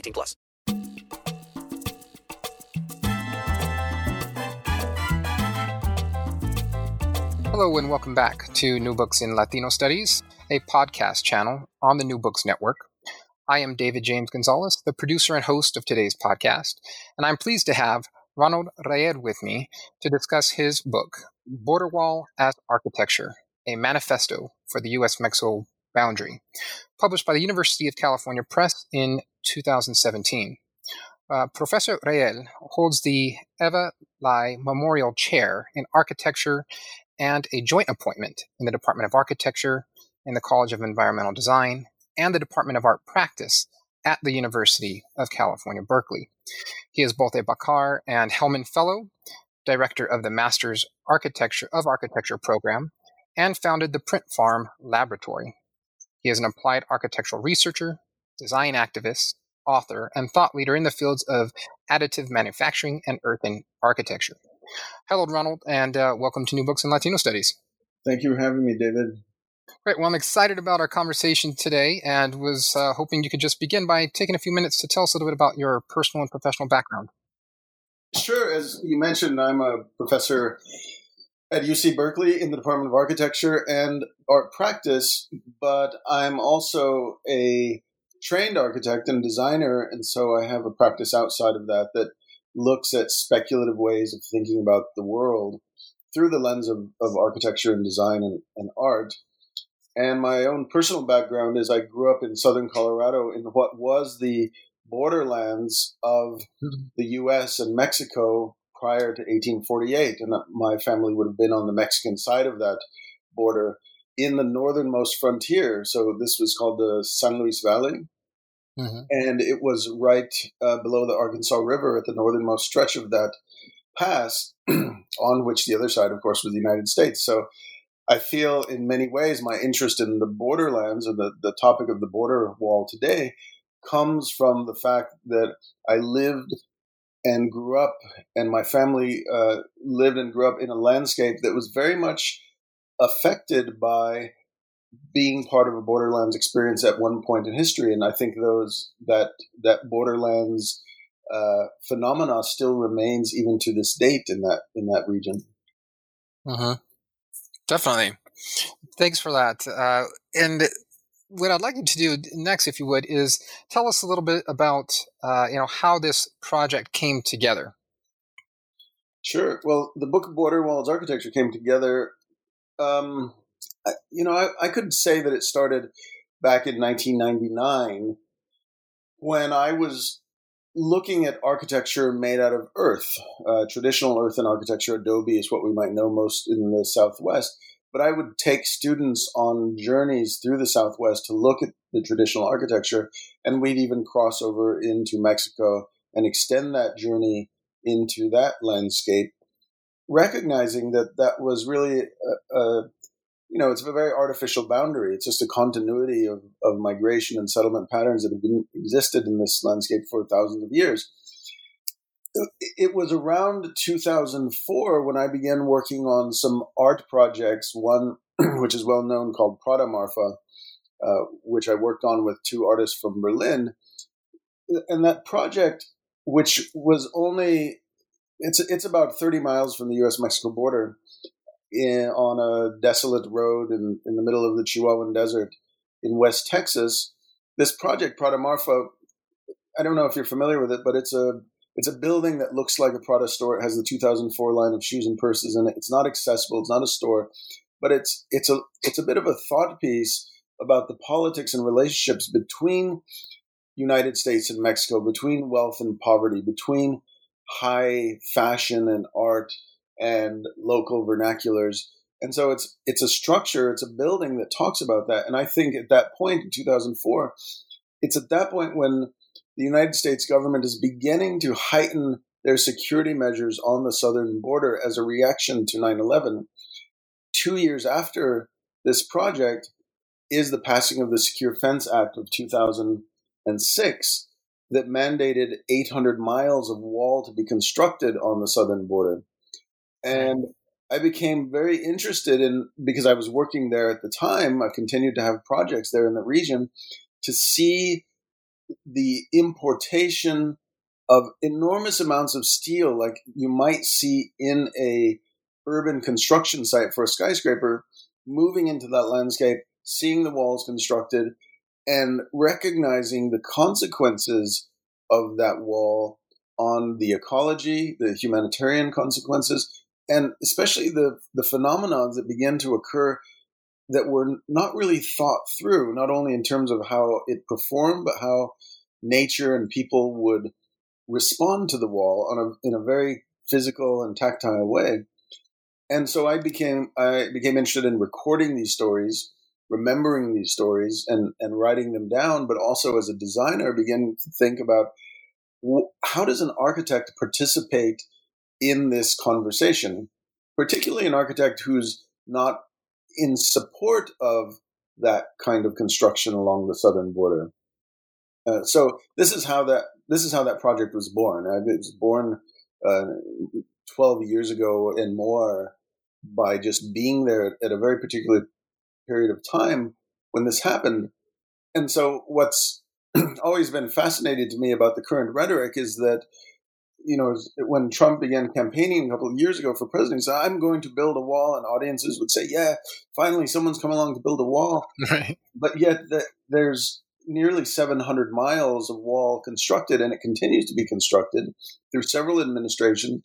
18 plus. Hello and welcome back to New Books in Latino Studies, a podcast channel on the New Books Network. I am David James Gonzalez, the producer and host of today's podcast, and I'm pleased to have Ronald Rael with me to discuss his book, Border Wall as Architecture, a manifesto for the U.S. Mexico boundary, published by the University of California Press in 2017. Uh, Professor Rael holds the Eva Li Memorial Chair in Architecture and a joint appointment in the Department of Architecture in the College of Environmental Design and the Department of Art Practice at the University of California, Berkeley. He is both a Bakar and Hellman Fellow, director of the Master's Architecture of Architecture program, and founded the Print Farm Laboratory. He is an applied architectural researcher, design activist, author, and thought leader in the fields of additive manufacturing and earthen architecture. Hello, Ronald, and uh, welcome to New Books in Latino Studies. Thank you for having me, David. Great. Well, I'm excited about our conversation today and was uh, hoping you could just begin by taking a few minutes to tell us a little bit about your personal and professional background. Sure. As you mentioned, I'm a professor at UC Berkeley in the Department of Architecture and Art Practice, but I'm also a trained architect and designer, and so I have a practice outside of that that looks at speculative ways of thinking about the world through the lens of, of architecture and design and, and art. And my own personal background is I grew up in southern Colorado in what was the borderlands of hmm. the U.S. and Mexico prior to 1848. And my family would have been on the Mexican side of that border in the northernmost frontier. So this was called the San Luis Valley. Mm-hmm. And it was right uh, below the Arkansas River at the northernmost stretch of that pass, on which the other side, of course, was the United States. So I feel in many ways my interest in the borderlands and the, the topic of the border wall today comes from the fact that I lived and grew up, and my family uh, lived and grew up in a landscape that was very much affected by being part of a borderlands experience at one point in history. And I think those that that borderlands uh, phenomena still remains even to this date in that in that region. Uh-huh. Definitely. Thanks for that. Uh, and what I'd like you to do next, if you would, is tell us a little bit about uh, you know how this project came together. Sure. Well, the Book of Border Walls Architecture came together. Um, I, you know, I, I could say that it started back in 1999 when I was looking at architecture made out of earth. Uh, traditional earthen architecture, adobe, is what we might know most in the Southwest but I would take students on journeys through the Southwest to look at the traditional architecture, and we'd even cross over into Mexico and extend that journey into that landscape, recognizing that that was really a, a, you know, it's a very artificial boundary. It's just a continuity of, of migration and settlement patterns that have been existed in this landscape for thousands of years. It was around 2004 when I began working on some art projects. One, which is well known, called Prada Marfa, uh, which I worked on with two artists from Berlin. And that project, which was only it's it's about 30 miles from the U.S. Mexico border, in, on a desolate road in, in the middle of the Chihuahuan Desert in West Texas. This project, Prada Marfa, I don't know if you're familiar with it, but it's a it's a building that looks like a Prada store. It has the 2004 line of shoes and purses in it. It's not accessible. It's not a store, but it's it's a it's a bit of a thought piece about the politics and relationships between United States and Mexico, between wealth and poverty, between high fashion and art and local vernaculars. And so it's it's a structure, it's a building that talks about that. And I think at that point in 2004, it's at that point when the United States government is beginning to heighten their security measures on the southern border as a reaction to 9/11. 2 years after this project is the passing of the Secure Fence Act of 2006 that mandated 800 miles of wall to be constructed on the southern border. And I became very interested in, because I was working there at the time, I continued to have projects there in the region, to see the importation of enormous amounts of steel, like you might see in a urban construction site for a skyscraper, moving into that landscape, seeing the walls constructed, and recognizing the consequences of that wall on the ecology, the humanitarian consequences, and especially the the phenomenons that begin to occur that were not really thought through, not only in terms of how it performed, but how nature and people would respond to the wall on a, in a very physical and tactile way. And so I became I became interested in recording these stories, remembering these stories, and and writing them down. But also as a designer, began to think about how does an architect participate in this conversation, particularly an architect who's not in support of that kind of construction along the southern border. Uh, so this is how that this is how that project was born. Uh, it was born uh, 12 years ago and more by just being there at a very particular period of time when this happened. And so what's always been fascinating to me about the current rhetoric is that you know, when Trump began campaigning a couple of years ago for president, he said, I'm going to build a wall, and audiences would say, Yeah, finally someone's come along to build a wall. Right. But yet, the, there's nearly 700 miles of wall constructed, and it continues to be constructed through several administrations.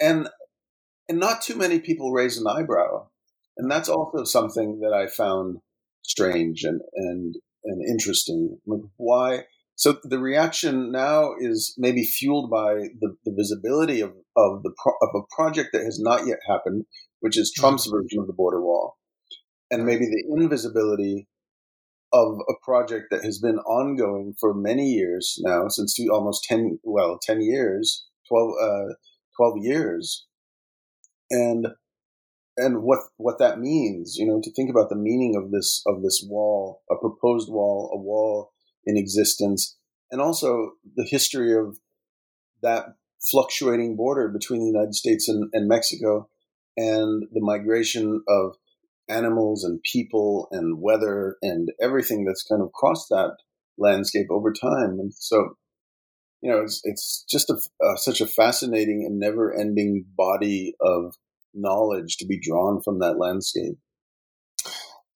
And, and not too many people raise an eyebrow. And that's also something that I found strange and, and, and interesting. Like why? So the reaction now is maybe fueled by the, the visibility of, of the pro- of a project that has not yet happened, which is Trump's mm-hmm. version of the border wall, and maybe the invisibility of a project that has been ongoing for many years now, since two, almost ten well ten years, 12, uh, 12 years, and and what what that means, you know, to think about the meaning of this of this wall, a proposed wall, a wall in existence, and also the history of that fluctuating border between the United States and, and Mexico, and the migration of animals and people and weather and everything that's kind of crossed that landscape over time. And so, you know, it's, it's just a, such a fascinating and never ending body of knowledge to be drawn from that landscape.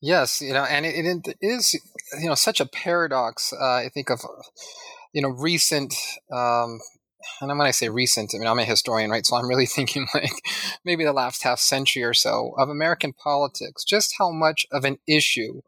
Yes, you know, and it, it is, you know, such a paradox. Uh, I think of, you know, recent, um, and when I say recent, I mean I'm a historian, right? So I'm really thinking like maybe the last half century or so of American politics, just how much of an issue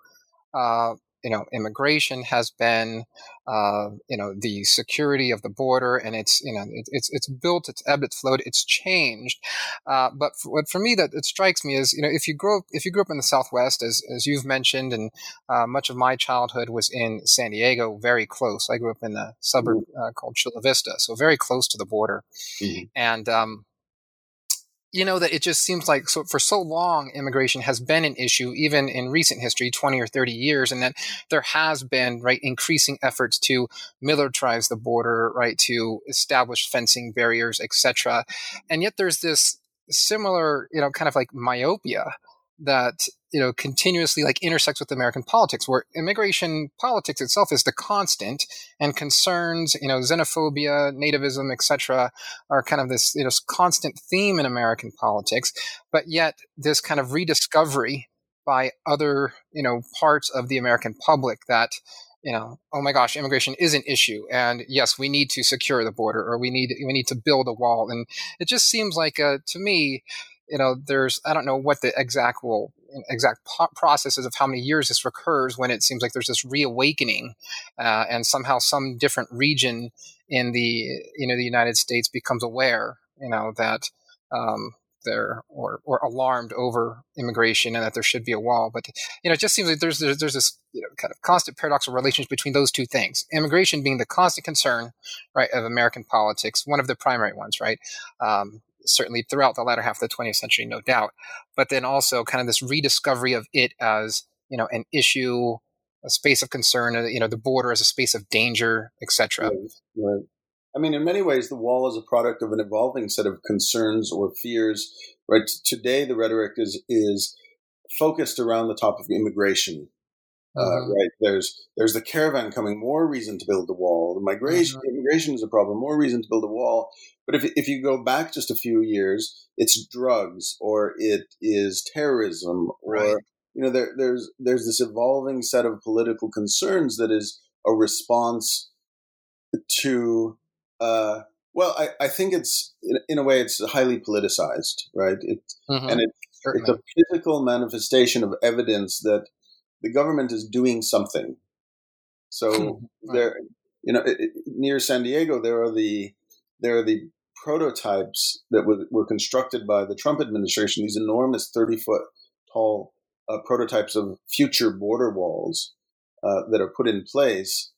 uh, you know, immigration has been, uh, you know, the security of the border, and it's, you know, it, it's it's built, it's ebbed, it's flowed, it's changed. Uh, but for, what for me that it strikes me is, you know, if you grow if you grew up in the Southwest, as as you've mentioned, and uh, much of my childhood was in San Diego, very close. I grew up in a suburb uh, called Chula Vista, so very close to the border, mm-hmm. and um, you know that it just seems like so for so long immigration has been an issue even in recent history 20 or 30 years and that there has been right increasing efforts to militarize the border right to establish fencing barriers etc and yet there's this similar you know kind of like myopia that you know continuously like intersects with American politics, where immigration politics itself is the constant, and concerns, you know, xenophobia, nativism, etc., are kind of this you know constant theme in American politics. But yet, this kind of rediscovery by other you know parts of the American public that you know, oh my gosh, immigration is an issue, and yes, we need to secure the border, or we need we need to build a wall, and it just seems like, uh, to me, you know, there's I don't know what the exact will exact po- processes of how many years this recurs when it seems like there's this reawakening, uh, and somehow some different region in the you know the United States becomes aware, you know, that um, they're or or alarmed over immigration and that there should be a wall. But you know, it just seems like there's there's, there's this you know, kind of constant paradoxical relationship between those two things: immigration being the constant concern, right, of American politics, one of the primary ones, right. Um, certainly throughout the latter half of the 20th century, no doubt. But then also kind of this rediscovery of it as you know an issue, a space of concern, uh, you know, the border as a space of danger, etc. Right, right. I mean, in many ways, the wall is a product of an evolving set of concerns or fears. Right today, the rhetoric is is focused around the topic of immigration. Uh, mm-hmm. right there's there's the caravan coming, more reason to build the wall. The migration mm-hmm. immigration is a problem, more reason to build a wall. But if, if you go back just a few years, it's drugs or it is terrorism or, right. you know, there, there's, there's this evolving set of political concerns that is a response to, uh, well, I, I think it's in, in, a way it's highly politicized, right? It, mm-hmm. And it, it's a physical manifestation of evidence that the government is doing something. So right. there, you know, it, it, near San Diego, there are the there are the prototypes that were, were constructed by the Trump administration, these enormous 30 foot tall uh, prototypes of future border walls uh, that are put in place.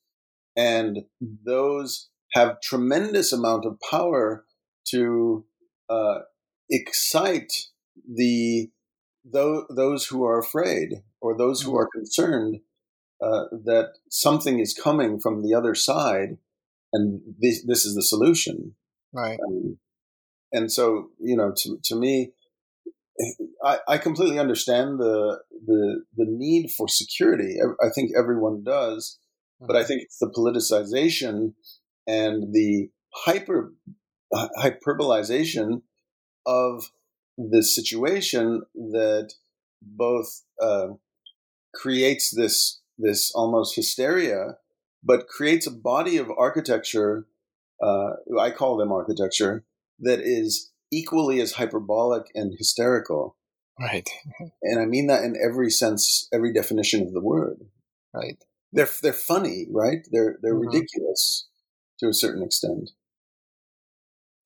And those have tremendous amount of power to uh, excite the those, those who are afraid or those who are concerned uh, that something is coming from the other side, and this, this is the solution. Right. Um, and so, you know, to, to me, I, I completely understand the, the, the need for security. I think everyone does, but I mm-hmm. think it's the politicization and the hyper, hyperbolization of the situation that both uh, creates this this almost hysteria, but creates a body of architecture uh, I call them architecture, that is equally as hyperbolic and hysterical. Right. And I mean that in every sense, every definition of the word. Right. They're they're funny, right? They're they're mm-hmm. ridiculous to a certain extent.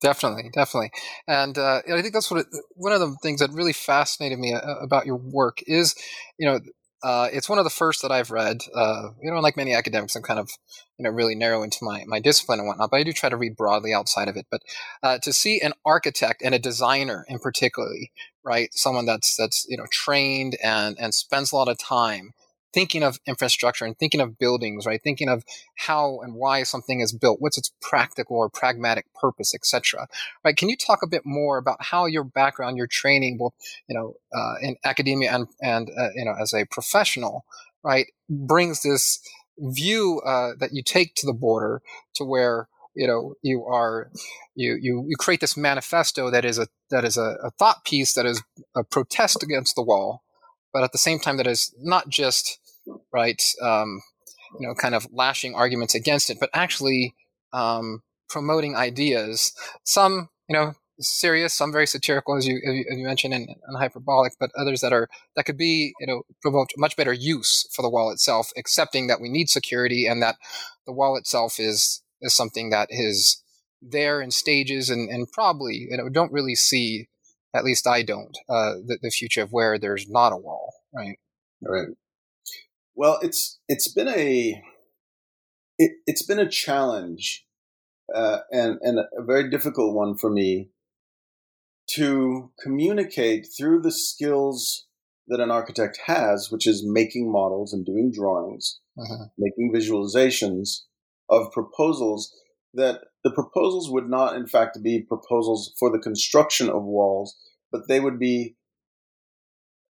Definitely, definitely, and uh, I think that's what it, one of the things that really fascinated me uh, about your work is, you know, uh, it's one of the first that I've read. Uh, you know, like many academics, I'm kind of, you know, really narrow into my, my discipline and whatnot, but I do try to read broadly outside of it. But uh, to see an architect and a designer in particularly, right, someone that's that's you know trained and and spends a lot of time thinking of infrastructure and thinking of buildings, right? Thinking of how and why something is built, what's its practical or pragmatic purpose, etc. Right? Can you talk a bit more about how your background, your training, both you know uh, in academia and and uh, you know as a professional, right, brings this view uh, that you take to the border to where you know you are you you you create this manifesto that is a that is a, a thought piece that is a protest against the wall but at the same time that is not just right? Um, you know, kind of lashing arguments against it, but actually um, promoting ideas. Some, you know, serious, some very satirical, as you as you mentioned, and, and, hyperbolic, but others that are that could be, you know, promote much better use for the wall itself, accepting that we need security and that the wall itself is is something that is there in stages and, and probably you know don't really see at least I don't uh, the, the future of where there's not a wall, right? Right. Well, it's it's been a it, has been a challenge uh, and and a very difficult one for me to communicate through the skills that an architect has, which is making models and doing drawings, uh-huh. making visualizations of proposals, that the proposals would not, in fact, be proposals for the construction of walls, but they would be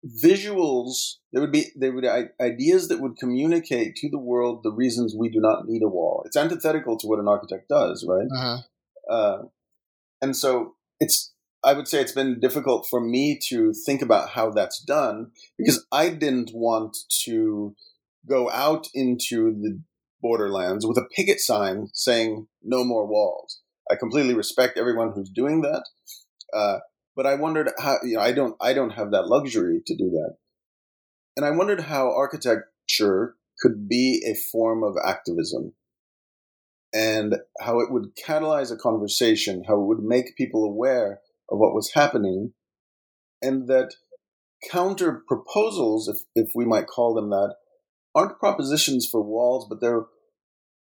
visuals. There would be there would ideas that would communicate to the world the reasons we do not need a wall. It's antithetical to what an architect does, right? Uh-huh. Uh, and so it's I would say it's been difficult for me to think about how that's done because I didn't want to go out into the borderlands with a picket sign saying no more walls. I completely respect everyone who's doing that. Uh, but I wondered how, you know, I don't, I don't have that luxury to do that. And I wondered how architecture could be a form of activism and how it would catalyze a conversation, how it would make people aware of what was happening, and that counter proposals, if, if we might call them that, aren't propositions for walls, but they're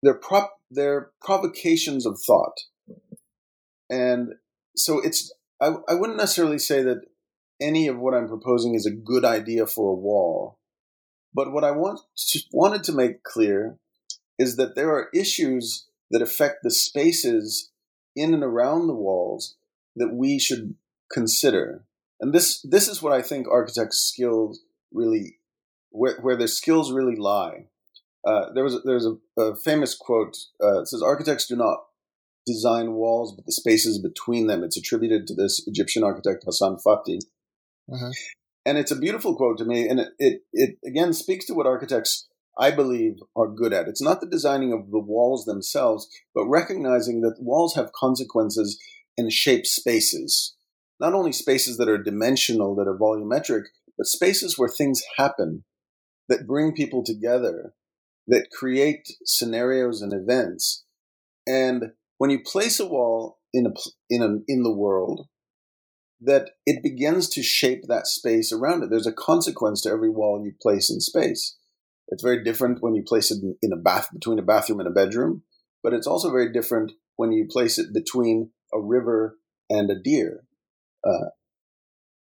they're prop they're provocations of thought. And so it's I, I wouldn't necessarily say that any of what I'm proposing is a good idea for a wall. But what I want to, wanted to make clear is that there are issues that affect the spaces in and around the walls that we should consider. And this this is what I think architects' skills really where where their skills really lie. Uh, there was there's a, a, famous quote. Uh, says, "Architects do not design walls, but the spaces between them." It's attributed to this Egyptian architect Hassan Fathy, uh-huh. and it's a beautiful quote to me. And it, it it again speaks to what architects I believe are good at. It's not the designing of the walls themselves, but recognizing that walls have consequences and shape spaces. Not only spaces that are dimensional, that are volumetric, but spaces where things happen that bring people together, that create scenarios and events. And when you place a wall in a, in a, in the world, that it begins to shape that space around it. There's a consequence to every wall you place in space. It's very different when you place it in a bath between a bathroom and a bedroom, but it's also very different when you place it between a river and a deer, uh,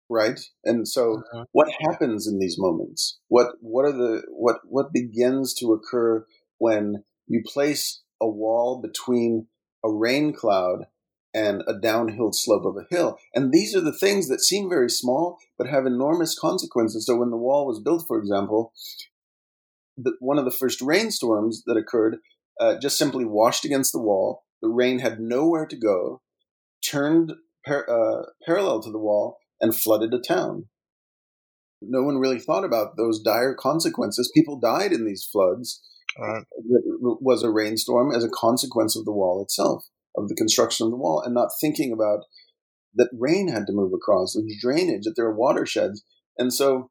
right? And so, uh-huh. what happens in these moments? What what are the what what begins to occur when you place a wall between a rain cloud and a downhill slope of a hill? And these are the things that seem very small but have enormous consequences. So, when the wall was built, for example, the, one of the first rainstorms that occurred uh, just simply washed against the wall. The rain had nowhere to go turned par- uh, parallel to the wall and flooded a town. No one really thought about those dire consequences. People died in these floods. Uh, was a rainstorm as a consequence of the wall itself, of the construction of the wall, and not thinking about that rain had to move across, the drainage, that there are watersheds. And so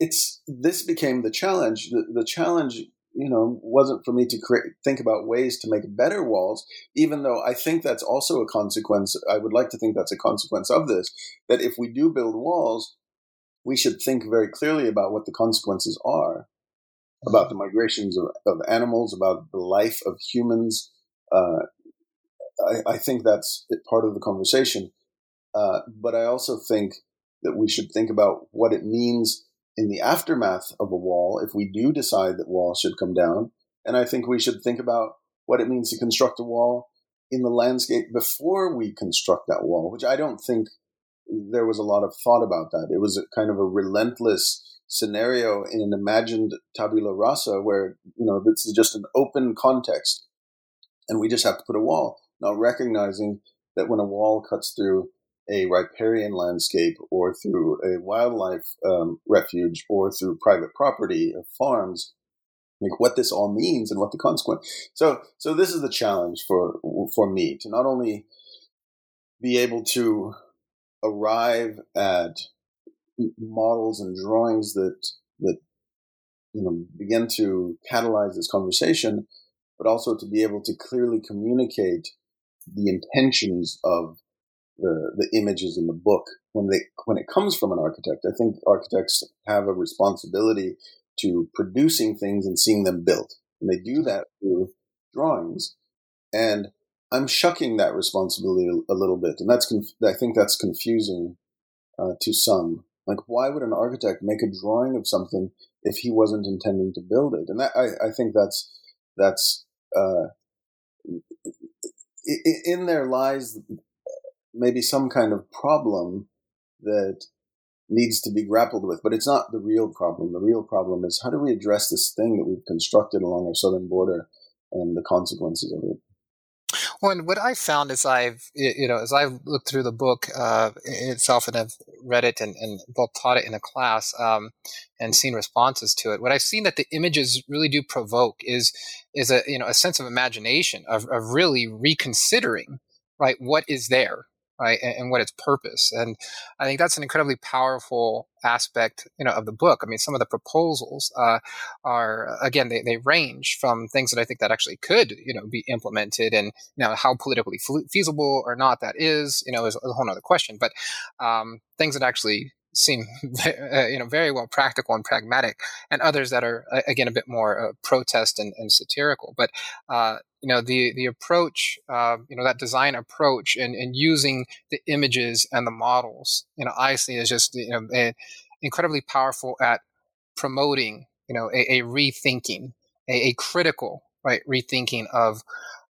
it's this became the challenge. The, the challenge you know, wasn't for me to create, think about ways to make better walls, even though I think that's also a consequence. I would like to think that's a consequence of this, that if we do build walls, we should think very clearly about what the consequences are, about the migrations of, of animals, about the life of humans. Uh, I, I, think that's part of the conversation. Uh, but I also think that we should think about what it means in the aftermath of a wall, if we do decide that walls should come down, and I think we should think about what it means to construct a wall in the landscape before we construct that wall, which I don't think there was a lot of thought about that. It was kind of a relentless scenario in an imagined tabula rasa where, you know, this is just an open context and we just have to put a wall. Now recognizing that when a wall cuts through a riparian landscape or through a wildlife um, refuge or through private property of farms like what this all means and what the consequence so so this is the challenge for for me to not only be able to arrive at models and drawings that that you know begin to catalyze this conversation but also to be able to clearly communicate the intentions of the, the images in the book when they when it comes from an architect. I think architects have a responsibility to producing things and seeing them built, and they do that through drawings. And I'm shucking that responsibility a, little bit, and that's I think that's confusing uh, to some. Like, why would an architect make a drawing of something if he wasn't intending to build it? And that, I, I think that's that's uh, in there lies maybe some kind of problem that needs to be grappled with, but it's not the real problem. The real problem is how do we address this thing that we've constructed along our southern border and the consequences of it? Well, and what I found as I've, you know, as I've looked through the book uh, itself and have read it and, and both taught it in a class um, and seen responses to it, what I've seen that the images really do provoke is is a you know a sense of imagination of, of really reconsidering right what is there right and, what its purpose and i think that's an incredibly powerful aspect you know of the book. I mean some of the proposals uh, are again they, they range from things that i think that actually could you know be implemented and you know how politically feasible or not that is you know is a whole other question but um, things that actually seem uh, you know very well practical and pragmatic, and others that are again a bit more uh, protest and, and, satirical. But uh, you know the the approach, uh, you know that design approach, and, and using the images and the models, you know, I see is just you know a, incredibly powerful at promoting you know a, a rethinking, a, a, critical right rethinking of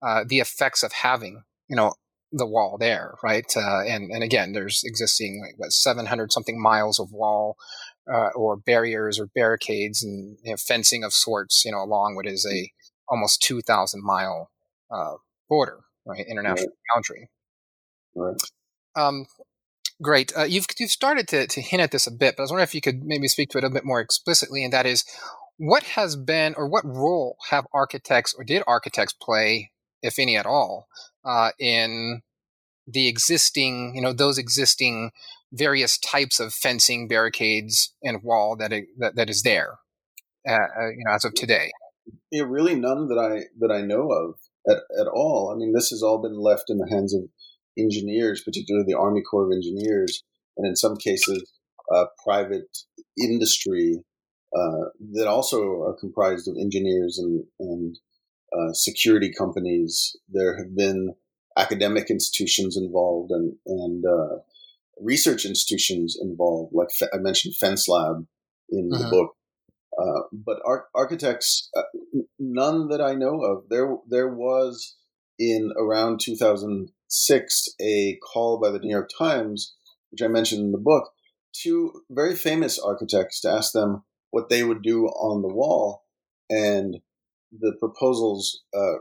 uh, the effects of having you know the wall there, right? Uh, and and again, there's existing like what 700 something miles of wall uh, or barriers or barricades and you know, fencing of sorts, you know, along what is a almost 2,000 mile uh, border, right? International right. boundary. Right. Um, great. Uh, you've you've started to to hint at this a bit, but I was wondering if you could maybe speak to it a bit more explicitly, and that is. What has been, or what role have architects, or did architects play if any at all, uh, in the existing, you know, those existing various types of fencing, barricades, and wall that it, that, that is there, uh, uh, you know, as of today. Yeah, really none that I that I know of at, at all. I mean, this has all been left in the hands of engineers, particularly the Army Corps of Engineers, and in some cases, uh, private industry uh, that also are comprised of engineers and, and uh, security companies. There have been academic institutions involved and, and uh, research institutions involved. Like I mentioned, Fence Lab in uh-huh. the book. Uh, but ar- architects, uh, none that I know of. There, there was in around 2006 a call by the New York Times, which I mentioned in the book, to very famous architects to ask them what they would do on the wall. And the proposals uh,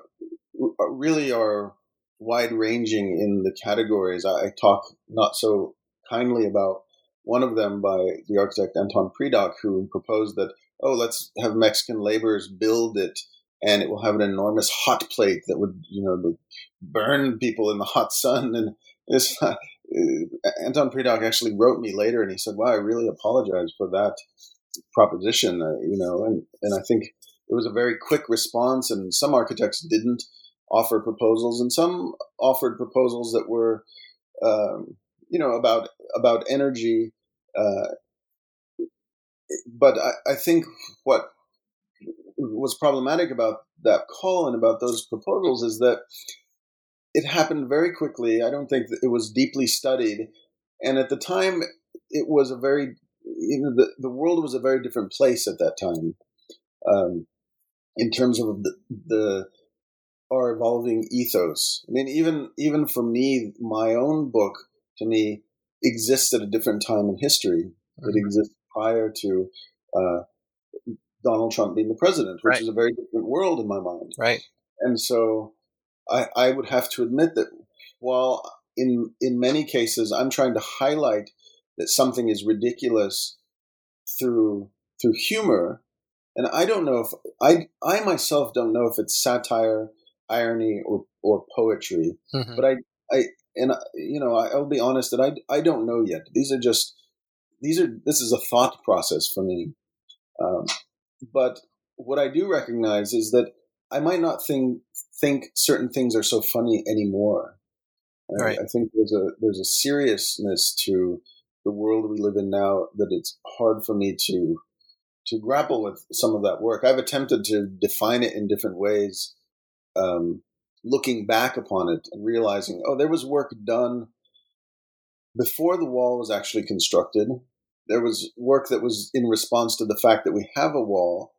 really are wide ranging in the categories. I, talk not so kindly about one of them by the architect Anton Predock, who proposed that, oh, let's have Mexican laborers build it and it will have an enormous hot plate that would, you know, burn people in the hot sun. And this, uh, Anton Predock actually wrote me later and he said, wow, I really apologize for that proposition, uh, you know, and, and I think it was a very quick response, and some architects didn't offer proposals, and some offered proposals that were, um, you know, about about energy. Uh, but I, I think what was problematic about that call and about those proposals is that it happened very quickly. I don't think it was deeply studied, and at the time, it was a very you know the, the world was a very different place at that time. Um, in terms of the, the our evolving ethos. I mean, even even for me, my own book to me exists at a different time in history. Mm-hmm. It exists prior to uh, Donald Trump being the president, which right. is a very different world in my mind. Right. And so, I, I would have to admit that while in in many cases I'm trying to highlight that something is ridiculous through through humor, and I don't know if I I myself don't know if it's satire, irony, or or poetry. Mm-hmm. But I I and you know I, will be honest that I I don't know yet. These are just these are this is a thought process for me. Um, but what I do recognize is that I might not think think certain things are so funny anymore. Right. I think there's a there's a seriousness to the world we live in now that it's hard for me to to grapple with some of that work. I've attempted to define it in different ways. Um, looking back upon it and realizing, oh, there was work done before the wall was actually constructed. There was work that was in response to the fact that we have a wall.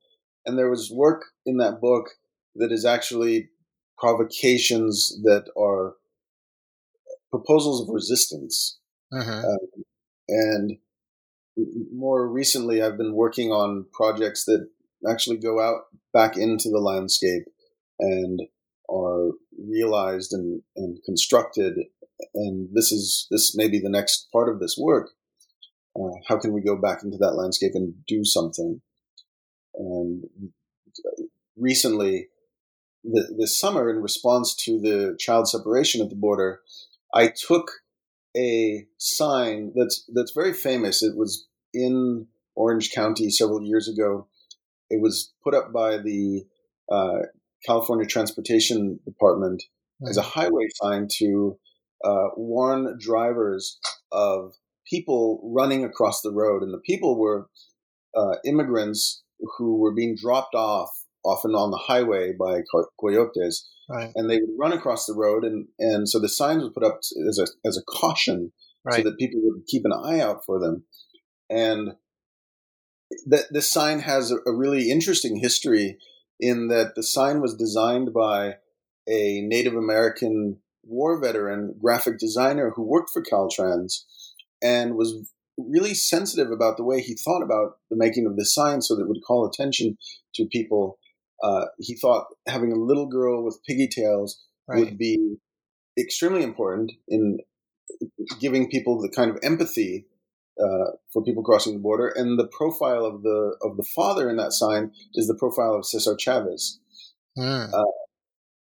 And there was work in that book that is actually provocations that are proposals of resistance. Um, and more recently, I've been working on projects that actually go out back into the landscape and are realized and, and constructed. And this is this may be the next part of this work. Uh, how can we go back into that landscape and do something? And recently, this summer, in response to the child separation at the border, I took a sign that's that's very famous. It was in Orange County several years ago. It was put up by the uh, California Transportation Department as a highway sign to uh, warn drivers of people running across the road, and the people were uh, immigrants who were being dropped off often on the highway by coyotes. Right. and they would run across the road and, and so the signs were put up as a, as a caution so that people would keep an eye out for them and that this sign has a, a really interesting history in that the sign was designed by a Native American war veteran graphic designer who worked for Caltrans and was really sensitive about the way he thought about the making of this sign so that it would call attention to people. Uh, he thought having a little girl with pigtails Right. would be extremely important in giving people the kind of empathy uh, for people crossing the border. And the profile of the of the father in that sign is the profile of Cesar Chavez. Mm.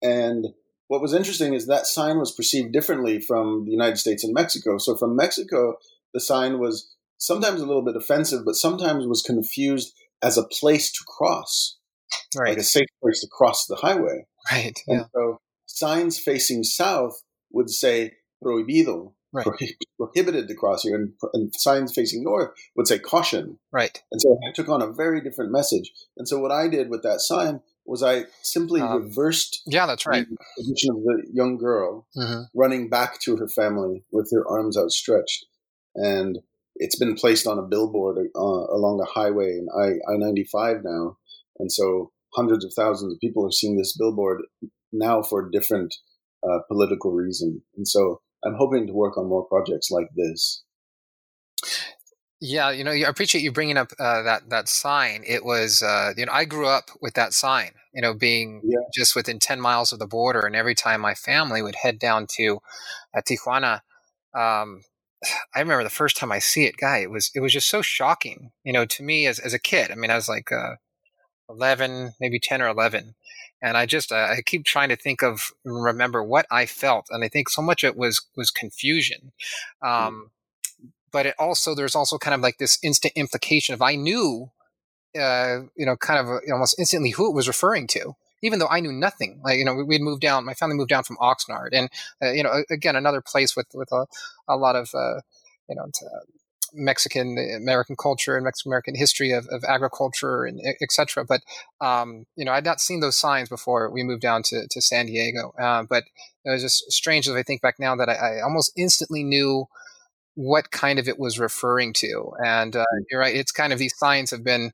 And what was interesting is that sign was perceived differently from the United States and Mexico. So from Mexico, the sign was sometimes a little bit offensive, but sometimes was confused as a place to cross, Right. like a safe place to cross the highway. Right. And Yeah. so signs facing south would say prohibido, Right. prohi- prohibited to cross here, and, and signs facing north would say caution. Right. And so it took on a very different message. And so what I did with that sign was I simply Um, reversed Yeah, that's right. the position of the young girl hmm running back to her family with her arms outstretched. And it's been placed on a billboard uh, along the highway in I I ninety five now, and so hundreds of thousands of people are seeing this billboard now for a different uh, political reason. And so I'm hoping to work on more projects like this. Yeah, you know, I appreciate you bringing up uh, that that sign. It was, uh, you know, I grew up with that sign. You know, being Yeah. just within ten miles of the border, and every time my family would head down to uh, Tijuana, um, I remember the first time I see it, guy. It was it was just so shocking. You know, to me as as a kid. I mean, I was like uh, eleven, maybe ten or eleven, and I just uh, I keep trying to think of remember what I felt, and I think so much of it was was confusion. Um, but it also there's also kind of like this instant implication of I knew, uh, you know, kind of uh, almost instantly who it was referring to, even though I knew nothing. Like you know, we had moved down. My family moved down from Oxnard, and uh, you know, again another place with with a, a lot of uh, you know. Mexican American culture and Mexican American history of, of agriculture and etc. But um, you know, I'd not seen those signs before we moved down to, to San Diego. Uh, but it was just strange as I think back now that I, I almost instantly knew what kind of it was referring to. And uh, you're right; it's kind of these signs have been.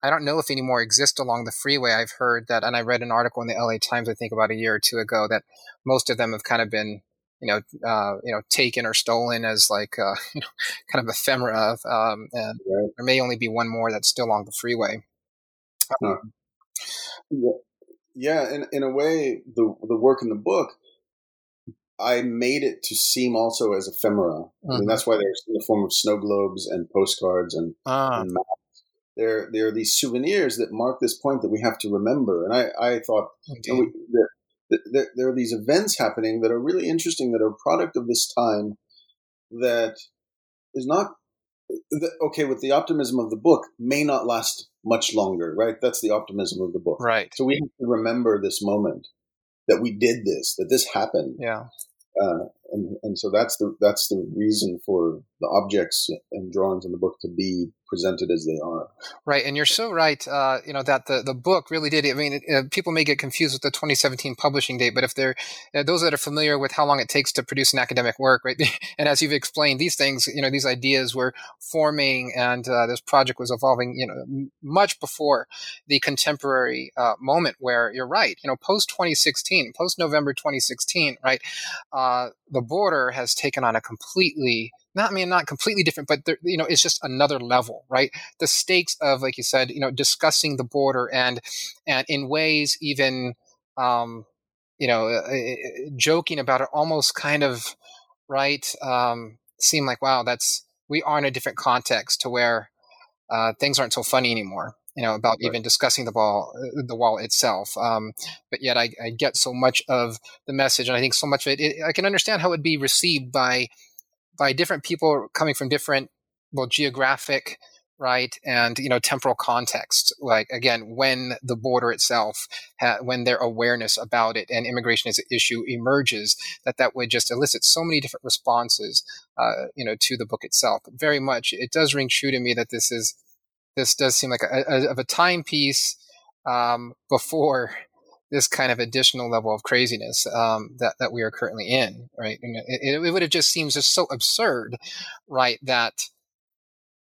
I don't know if any more exist along the freeway. I've heard that, and I read an article in the LA Times, I think about a year or two ago, that most of them have kind of been, you know, uh, you know, taken or stolen as like, uh, you know, kind of ephemera. Of, um, and Right. there may only be one more that's still on the freeway. Um, Yeah, yeah. In in a way, the the work in the book, I made it to seem also as ephemera. I mean, Mhm. that's why they're in the form of snow globes and postcards and, ah, and maps. They're they're these souvenirs that mark this point that we have to remember. And I I thought indeed. and we, there, there, there are these events happening that are really interesting that are a product of this time that is not that, okay with the optimism of the book may not last much longer right that's the optimism of the book right. so we have to remember this moment that we did this that this happened Yeah. uh, and, and so that's the that's the reason for the objects and drawings in the book to be presented as they are. Right, and you're so right. Uh, you know that the the book really did. I mean, uh, people may get confused with the 2017 publishing date, but if they're uh, those that are familiar with how long it takes to produce an academic work, right? and as you've explained, these things, you know, these ideas were forming, and uh, this project was evolving, you know, much before the contemporary uh, moment where you're right. You know, post 2016, post November 2016, right? Uh, the border has taken on a completely not I mean not completely different, but you know it's just another level, right? The stakes of like you said, you know, discussing the border and and in ways even um, you know uh, uh joking about it, almost kind of right um, seem like wow, that's we are in a different context to where uh, things aren't so funny anymore. You know about right. even discussing the ball, uh, the wall itself. Um, but yet I, I, get so much of the message, and I think so much of it, it I can understand how it would be received by by different people coming from different well geographic right and you know temporal context like again when the border itself ha- when their awareness about it and immigration as an issue emerges that that would just elicit so many different responses uh, you know to the book itself very much it does ring true to me that this is this does seem like a, a of a timepiece um, before this kind of additional level of craziness um, that that we are currently in, right? And it, it would have just seems just so absurd, right? That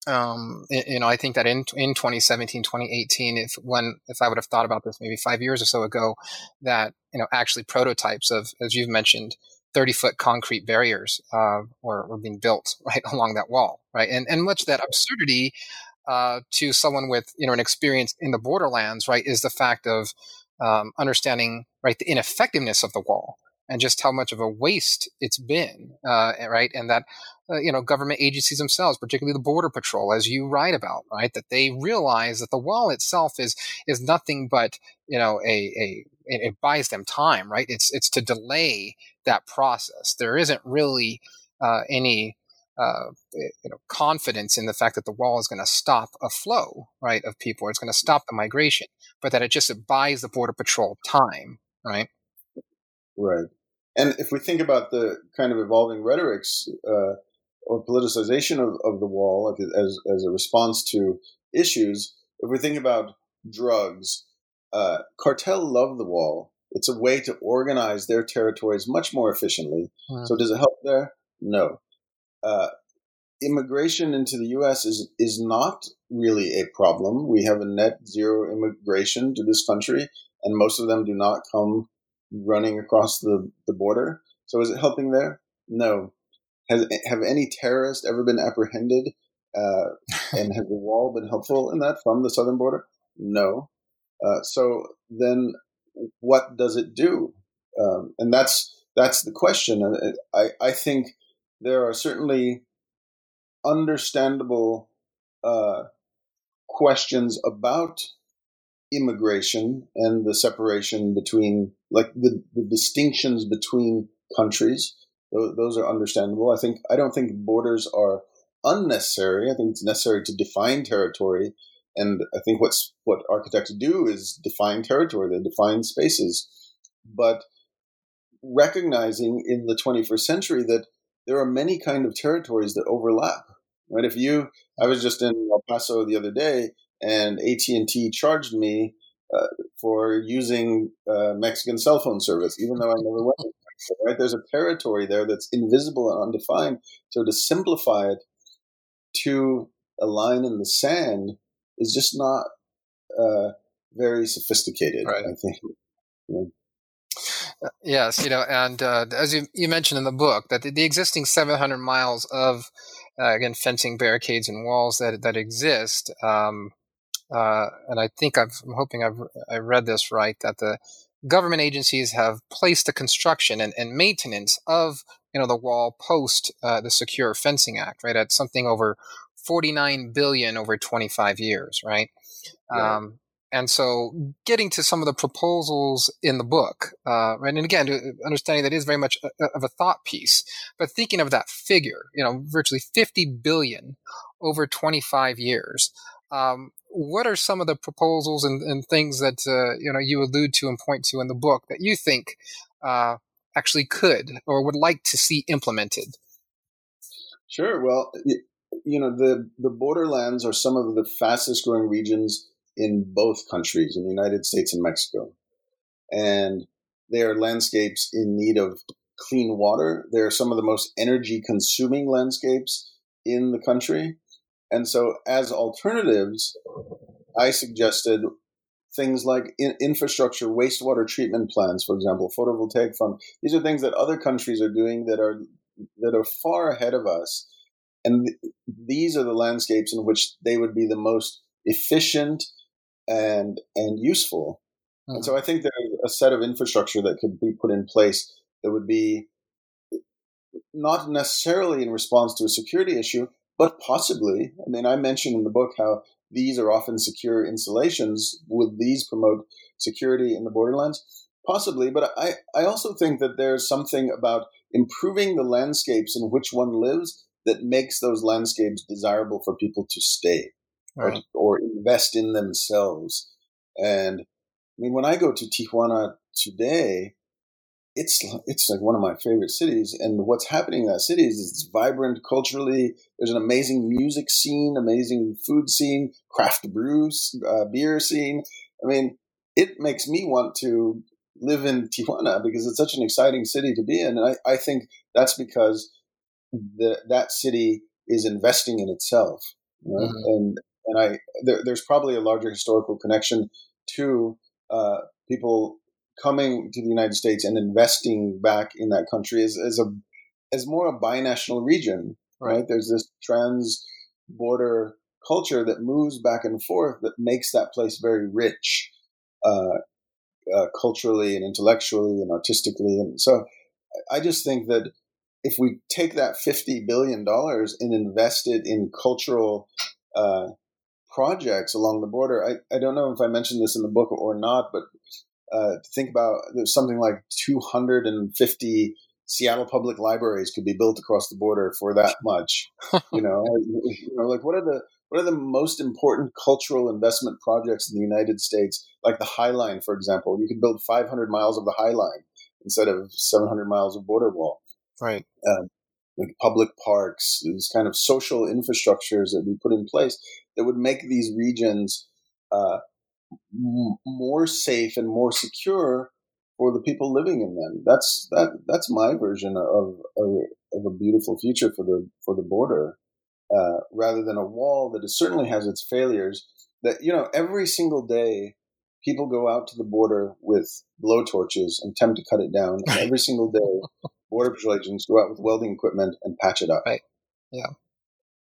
um, you know, I think that in in 2017, 2018, if when if I would have thought about this maybe five years or so ago, that you know actually prototypes of as you've mentioned. 30 foot concrete barriers uh, were, were being built right along that wall, right? And and much that absurdity uh, to someone with you know an experience in the borderlands, right, is the fact of um, understanding right the ineffectiveness of the wall and just how much of a waste it's been, uh, right? And that uh, you know government agencies themselves, particularly the border patrol, as you write about, right, that they realize that the wall itself is is nothing but you know a a it buys them time, right? It's it's to delay that process. There isn't really uh, any uh, you know, confidence in the fact that the wall is going to stop a flow, right, of people, or it's going to stop the migration, but that it just buys the border patrol time, right? Right. And if we think about the kind of evolving rhetorics uh, or politicization of, of the wall as, as a response to issues, if we think about drugs, uh, cartel love the wall. It's a way to organize their territories much more efficiently. Mm. So does it help there? No uh, immigration into the U.S. is is not really a problem. We have a net zero immigration to this country, and most of them do not come running across the, the border. So is it helping there? No. Has have any terrorist ever been apprehended? Uh, and has the wall been helpful in that from the southern border? No. Uh, so then, what does it do? Um, and that's that's the question. I I think there are certainly understandable uh, questions about immigration and the separation between, like the, the distinctions between countries. Those, those are understandable. I think I don't think borders are unnecessary. I think it's necessary to define territory, and I think what's what architects do is define territory. They define spaces, but recognizing in the 21st century that there are many kind of territories that overlap. Right? If you, I was just in El Paso the other day, and AT and T charged me uh, for using uh, Mexican cell phone service, even though I never went. There. Right? There's a territory there that's invisible and undefined. So to simplify it to a line in the sand is just not uh, very sophisticated. Right. I think. Yes, you know, and uh, as you, you mentioned in the book, that the, the existing 700 miles of uh, again fencing, barricades, and walls that that exist, um, uh, and I think I've, I'm hoping I've I read this right that the government agencies have placed the construction and, and maintenance of you know the wall post uh, the Secure Fencing Act, right, at something over 49 billion over 25 years, right? Um, and so getting to some of the proposals in the book, uh, and again, understanding that is very much a, of a thought piece, but thinking of that figure, you know, virtually 50 billion over 25 years. Um, what are some of the proposals and, and things that, uh, you know, you allude to and point to in the book that you think uh, actually could or would like to see implemented? Sure. Well, you know the the borderlands are some of the fastest growing regions in both countries, in the United States and Mexico, and they are landscapes in need of clean water. They're some of the most energy consuming landscapes in the country. And so, as alternatives, I suggested things like in- infrastructure, wastewater treatment plants, for example, photovoltaic farm. These are things that other countries are doing that are that are far ahead of us. And th- these are the landscapes in which they would be the most efficient and and useful. Mm-hmm. And so I think there's a set of infrastructure that could be put in place that would be not necessarily in response to a security issue, but possibly. I mean, I mentioned in the book how these are often secure installations. Would these promote security in the borderlands? Possibly, but I, I also think that there's something about improving the landscapes in which one lives that makes those landscapes desirable for people to stay right. or, or invest in themselves. And I mean, when I go to Tijuana today, it's it's like one of my favorite cities. And what's happening in that city is it's vibrant culturally. There's an amazing music scene, amazing food scene, craft brews, uh, beer scene. I mean, it makes me want to live in Tijuana because it's such an exciting city to be in. And I, I think that's because the, that city is investing in itself. You know? mm-hmm. And and I there, there's probably a larger historical connection to uh, people coming to the United States and investing back in that country as, as a as more a binational region, right? There's this trans border culture that moves back and forth that makes that place very rich, uh, uh, culturally and intellectually and artistically. And so, I just think that if we take that fifty billion dollars and invest it in cultural uh, projects along the border, I, I don't know if I mentioned this in the book or not, but uh, think about there's something like 250 Seattle public libraries could be built across the border for that much. you know, you know, like what are the what are the most important cultural investment projects in the United States? Like the High Line, for example, you could build 500 miles of the High Line instead of 700 miles of border wall. Right. Um, like public parks, these kind of social infrastructures that we put in place that would make these regions uh, more safe and more secure for the people living in them. That's that. That's my version of of, of a beautiful future for the for the border, uh, rather than a wall that certainly has its failures. That you know, every single day, people go out to the border with blow torches and attempt to cut it down. And every single day, border patrol agents go out with welding equipment and patch it up. Right. Yeah.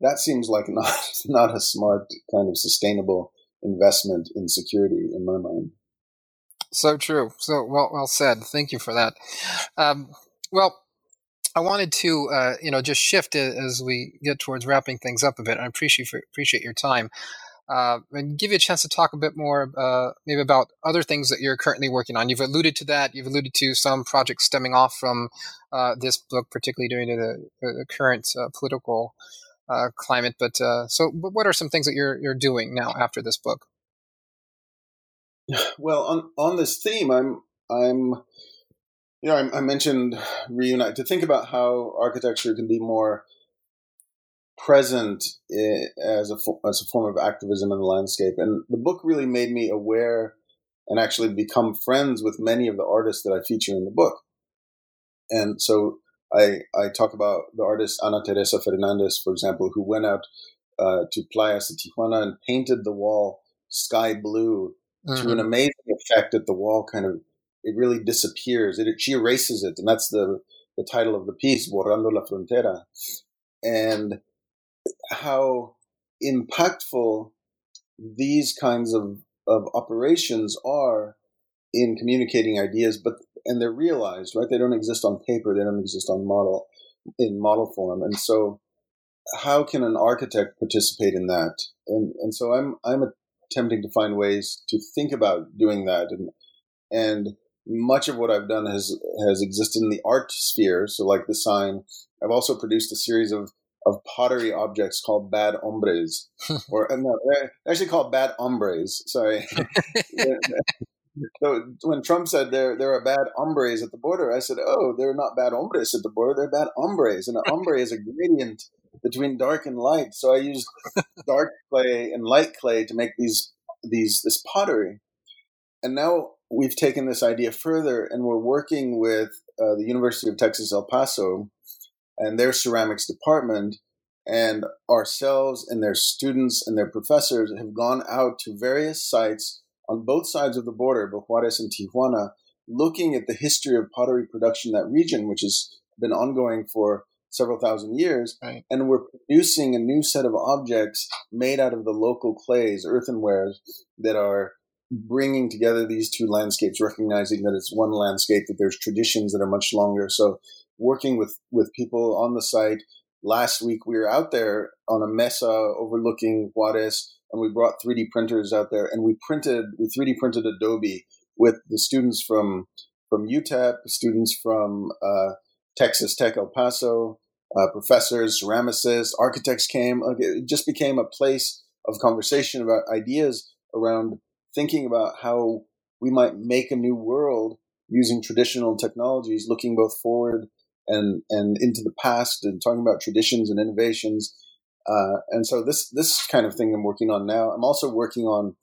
That seems like not not a smart kind of sustainable investment in security in my mind. So true. So well, well said. Thank you for that. Um, well, I wanted to, uh, you know, just shift as we get towards wrapping things up a bit. I appreciate appreciate your time, uh, and give you a chance to talk a bit more, uh, maybe about other things that you're currently working on. You've alluded to that. You've alluded to some projects stemming off from uh, this book, particularly to the, the current uh, political uh, climate. But uh, so, what are some things that you're you're doing now after this book? Well, on on this theme, I'm I'm you know I, I mentioned reunite to think about how architecture can be more present as a as a form of activism in the landscape, and the book really made me aware and actually become friends with many of the artists that I feature in the book. And so I, I talk about the artist Ana Teresa Fernandez, for example, who went out uh, to Playas de Tijuana and painted the wall sky blue mm-hmm. to an amazing effect that the wall kind of it really disappears. It, she erases it, and that's the the title of the piece, Borrando la Frontera, and how impactful these kinds of, of operations are in communicating ideas, but and they're realized, right? They don't exist on paper. They don't exist on model in model form. And so, how can an architect participate in that? And and so I'm I'm attempting to find ways to think about doing that. And and much of what I've done has has existed in the art sphere. So like the sign, I've also produced a series of of pottery objects called bad hombres, or uh, no, actually called bad ombres. Sorry. so when Trump said there there are bad hombres at the border, I said, oh, they're not bad hombres at the border; they're bad ombres, and an ombre is a gradient between dark and light. So I used dark clay and light clay to make these these this pottery. And now we've taken this idea further, and we're working with uh, the University of Texas El Paso and their ceramics department, and ourselves and their students and their professors have gone out to various sites on both sides of the border, both Juarez and Tijuana, looking at the history of pottery production in that region, which has been ongoing for several thousand years, Right. and we're producing a new set of objects made out of the local clays, earthenwares that are bringing together these two landscapes, recognizing that it's one landscape, that there's traditions that are much longer. So, working with with people on the site. Last week we were out there on a mesa overlooking Juarez, and we brought 3D printers out there, and we printed we 3D printed Adobe with the students from from UTEP, students from uh, Texas Tech El Paso, uh, professors, ceramicists, architects came. It just became a place of conversation about ideas around thinking about how we might make a new world using traditional technologies, looking both forward and and into the past, and talking about traditions and innovations. Uh, and so this this kind of thing I'm working on now. I'm also working on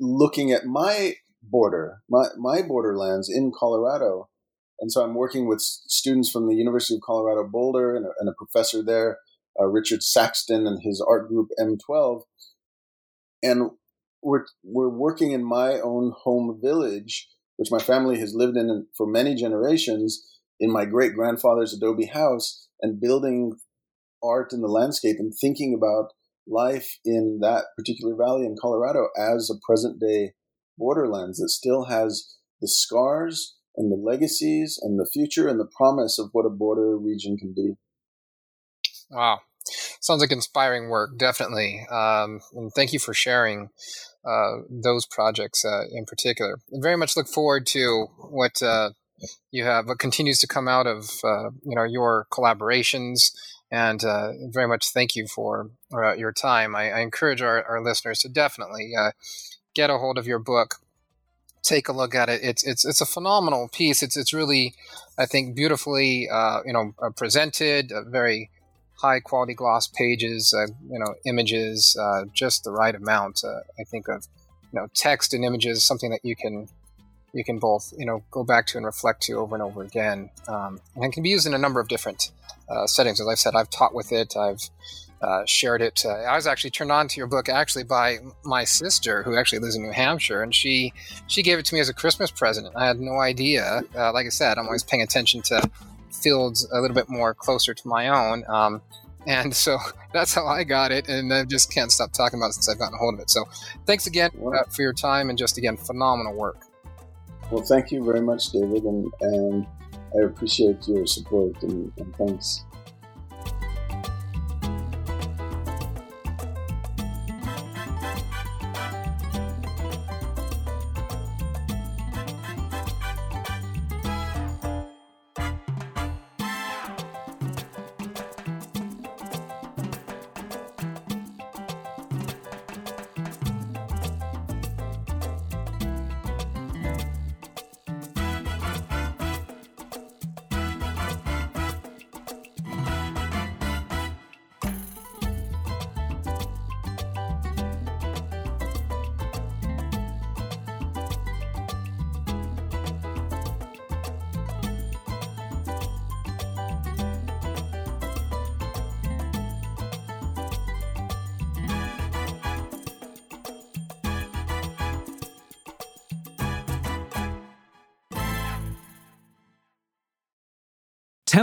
looking at my border, my my borderlands in Colorado, and so I'm working with students from the University of Colorado Boulder and a, and a professor there, uh, Richard Saxton, and his art group M12, and we're we're working in my own home village, which my family has lived in for many generations, in my great grandfather's adobe house, and building art in the landscape and thinking about life in that particular valley in Colorado as a present day borderlands that still has the scars and the legacies and the future and the promise of what a border region can be. Wow. Sounds like inspiring work, definitely. Um, and thank you for sharing uh, those projects uh, in particular. I very much look forward to what uh, you have, what continues to come out of uh, you know your collaborations, and uh, very much thank you for uh, your time. I, I encourage our, our listeners to definitely get a hold of your book. Take a look at it. It's it's it's a phenomenal piece. It's it's really, I think, beautifully you know presented. very high quality gloss pages, uh, you know, images, uh, just the right amount. Uh, I think of, you know, text and images, something that you can you can both, you know, go back to and reflect to over and over again, um, and it can be used in a number of different settings. As I've said, I've taught with it. I've uh, shared it. Uh, I was actually turned on to your book actually by my sister, who actually lives in New Hampshire, and she she gave it to me as a Christmas present. I had no idea. Uh, like I said, I'm always paying attention to fields a little bit more closer to my own. Um, and so that's how I got it, and I just can't stop talking about it since I've gotten a hold of it. So thanks again uh, for your time and just again phenomenal work. Well, thank you very much, David, and, and I appreciate your support and, and thanks.